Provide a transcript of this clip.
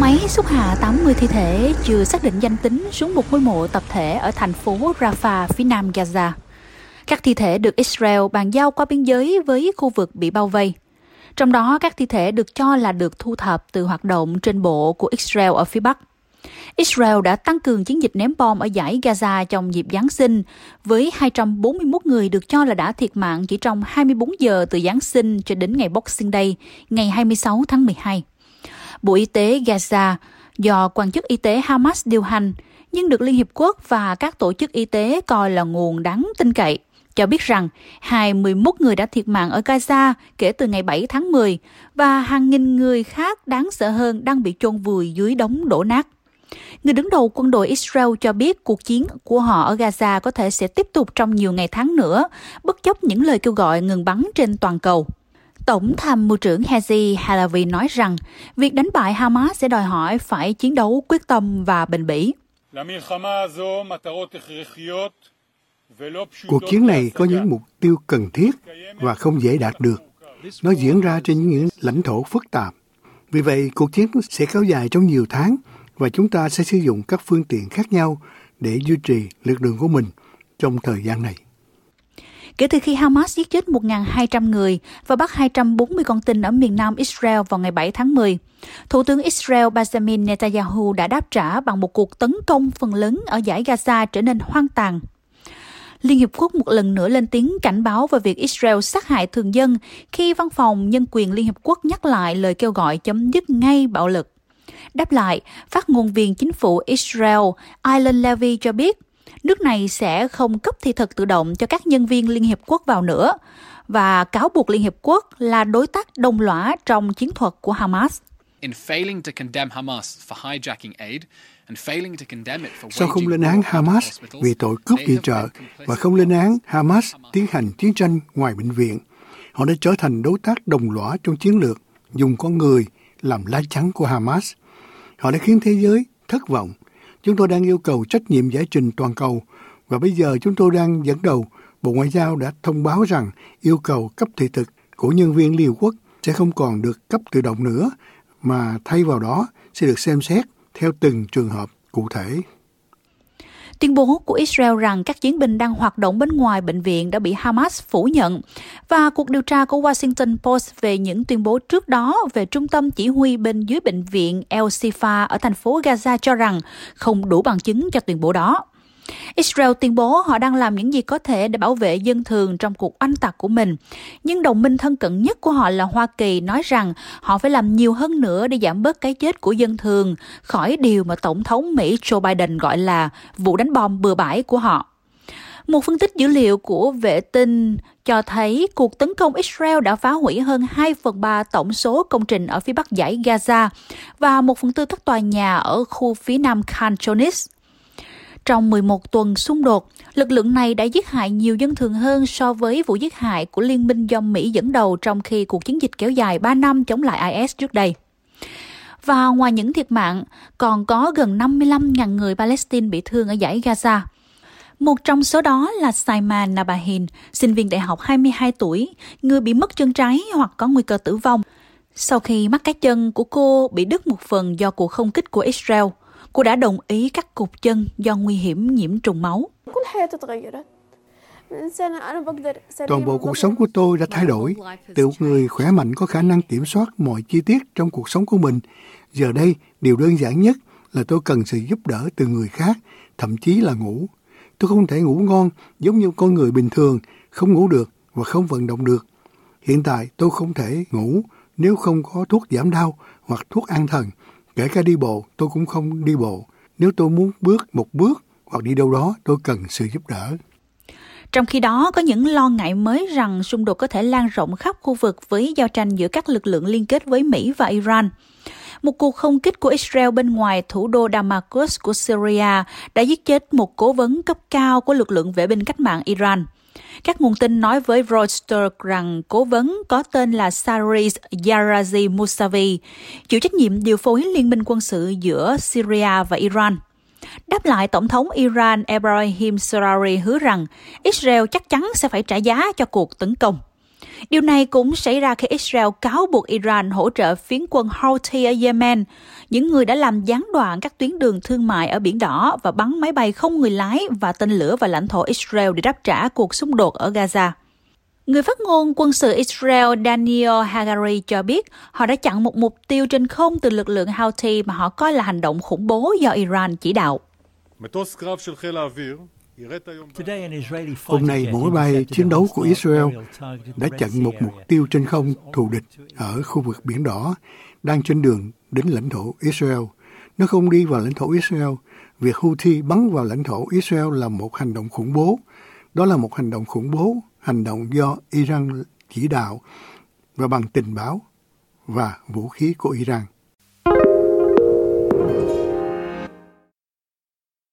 Máy xúc hạ 80 thi thể chưa xác định danh tính xuống một ngôi mộ tập thể ở thành phố Rafah, phía nam Gaza. Các thi thể được Israel bàn giao qua biên giới với khu vực bị bao vây. Trong đó, các thi thể được cho là được thu thập từ hoạt động trên bộ của Israel ở phía Bắc. Israel đã tăng cường chiến dịch ném bom ở giải Gaza trong dịp Giáng sinh, với 241 người được cho là đã thiệt mạng chỉ trong 24 giờ từ Giáng sinh cho đến ngày Boxing Day, ngày 26 tháng 12. Bộ Y tế Gaza do quan chức y tế Hamas điều hành, nhưng được Liên Hiệp Quốc và các tổ chức y tế coi là nguồn đáng tin cậy cho biết rằng 21 người đã thiệt mạng ở Gaza kể từ ngày 7 tháng 10 và hàng nghìn người khác đáng sợ hơn đang bị chôn vùi dưới đống đổ nát. Người đứng đầu quân đội Israel cho biết cuộc chiến của họ ở Gaza có thể sẽ tiếp tục trong nhiều ngày tháng nữa, bất chấp những lời kêu gọi ngừng bắn trên toàn cầu. Tổng tham mưu trưởng Hezi Halavi nói rằng việc đánh bại Hamas sẽ đòi hỏi phải chiến đấu quyết tâm và bền bỉ. Cuộc chiến này có những mục tiêu cần thiết và không dễ đạt được. Nó diễn ra trên những lãnh thổ phức tạp. Vì vậy, cuộc chiến sẽ kéo dài trong nhiều tháng và chúng ta sẽ sử dụng các phương tiện khác nhau để duy trì lực lượng của mình trong thời gian này. Kể từ khi Hamas giết chết 1.200 người và bắt 240 con tin ở miền nam Israel vào ngày 7 tháng 10, Thủ tướng Israel Benjamin Netanyahu đã đáp trả bằng một cuộc tấn công phần lớn ở giải Gaza trở nên hoang tàn. Liên Hiệp Quốc một lần nữa lên tiếng cảnh báo về việc Israel sát hại thường dân khi Văn phòng Nhân quyền Liên Hiệp Quốc nhắc lại lời kêu gọi chấm dứt ngay bạo lực. Đáp lại, phát ngôn viên chính phủ Israel Ilan Levy cho biết nước này sẽ không cấp thị thực tự động cho các nhân viên Liên Hiệp Quốc vào nữa và cáo buộc Liên Hiệp Quốc là đối tác đồng lõa trong chiến thuật của Hamas. In failing to condemn Hamas for hijacking aid, Sao không lên án Hamas vì tội cướp viện trợ và không lên án Hamas tiến hành chiến tranh ngoài bệnh viện? Họ đã trở thành đối tác đồng lõa trong chiến lược dùng con người làm lá chắn của Hamas. Họ đã khiến thế giới thất vọng. Chúng tôi đang yêu cầu trách nhiệm giải trình toàn cầu và bây giờ chúng tôi đang dẫn đầu Bộ Ngoại giao đã thông báo rằng yêu cầu cấp thị thực của nhân viên Liên Hợp Quốc sẽ không còn được cấp tự động nữa, mà thay vào đó sẽ được xem xét theo từng trường hợp cụ thể. Tuyên bố của Israel rằng các chiến binh đang hoạt động bên ngoài bệnh viện đã bị Hamas phủ nhận và cuộc điều tra của Washington Post về những tuyên bố trước đó về trung tâm chỉ huy bên dưới bệnh viện El Sifa ở thành phố Gaza cho rằng không đủ bằng chứng cho tuyên bố đó. Israel tuyên bố họ đang làm những gì có thể để bảo vệ dân thường trong cuộc oanh tạc của mình. Nhưng đồng minh thân cận nhất của họ là Hoa Kỳ nói rằng họ phải làm nhiều hơn nữa để giảm bớt cái chết của dân thường, khỏi điều mà Tổng thống Mỹ Joe Biden gọi là vụ đánh bom bừa bãi của họ. Một phân tích dữ liệu của vệ tinh cho thấy cuộc tấn công Israel đã phá hủy hơn 2 phần 3 tổng số công trình ở phía bắc giải Gaza và 1 phần tư các tòa nhà ở khu phía nam Khan Yunis. Trong 11 tuần xung đột, lực lượng này đã giết hại nhiều dân thường hơn so với vụ giết hại của liên minh do Mỹ dẫn đầu trong khi cuộc chiến dịch kéo dài 3 năm chống lại IS trước đây. Và ngoài những thiệt mạng, còn có gần 55.000 người Palestine bị thương ở giải Gaza. Một trong số đó là Saiman Nabahin, sinh viên đại học 22 tuổi, người bị mất chân trái hoặc có nguy cơ tử vong. Sau khi mắt cái chân của cô bị đứt một phần do cuộc không kích của Israel – cô đã đồng ý cắt cụt chân do nguy hiểm nhiễm trùng máu. Toàn bộ cuộc sống của tôi đã thay đổi. Từ một người khỏe mạnh có khả năng kiểm soát mọi chi tiết trong cuộc sống của mình. Giờ đây, điều đơn giản nhất là tôi cần sự giúp đỡ từ người khác, thậm chí là ngủ. Tôi không thể ngủ ngon giống như con người bình thường, không ngủ được và không vận động được. Hiện tại tôi không thể ngủ nếu không có thuốc giảm đau hoặc thuốc an thần Kể cả đi bộ, tôi cũng không đi bộ. Nếu tôi muốn bước một bước hoặc đi đâu đó, tôi cần sự giúp đỡ. Trong khi đó, có những lo ngại mới rằng xung đột có thể lan rộng khắp khu vực với giao tranh giữa các lực lượng liên kết với Mỹ và Iran. Một cuộc không kích của Israel bên ngoài thủ đô Damascus của Syria đã giết chết một cố vấn cấp cao của lực lượng vệ binh cách mạng Iran. Các nguồn tin nói với Reuters rằng cố vấn có tên là Saris Yarazi Musavi chịu trách nhiệm điều phối liên minh quân sự giữa Syria và Iran. Đáp lại, Tổng thống Iran Ebrahim Sarari hứa rằng Israel chắc chắn sẽ phải trả giá cho cuộc tấn công. Điều này cũng xảy ra khi Israel cáo buộc Iran hỗ trợ phiến quân Houthi ở Yemen, những người đã làm gián đoạn các tuyến đường thương mại ở Biển Đỏ và bắn máy bay không người lái và tên lửa vào lãnh thổ Israel để đáp trả cuộc xung đột ở Gaza. Người phát ngôn quân sự Israel Daniel Hagari cho biết họ đã chặn một mục tiêu trên không từ lực lượng Houthi mà họ coi là hành động khủng bố do Iran chỉ đạo. Hôm nay, máy bay chiến đấu của Israel đã chặn một mục tiêu trên không thù địch ở khu vực Biển Đỏ đang trên đường đến lãnh thổ Israel. Nó không đi vào lãnh thổ Israel. Việc Houthi bắn vào lãnh thổ Israel là một hành động khủng bố. Đó là một hành động khủng bố, hành động do Iran chỉ đạo và bằng tình báo và vũ khí của Iran.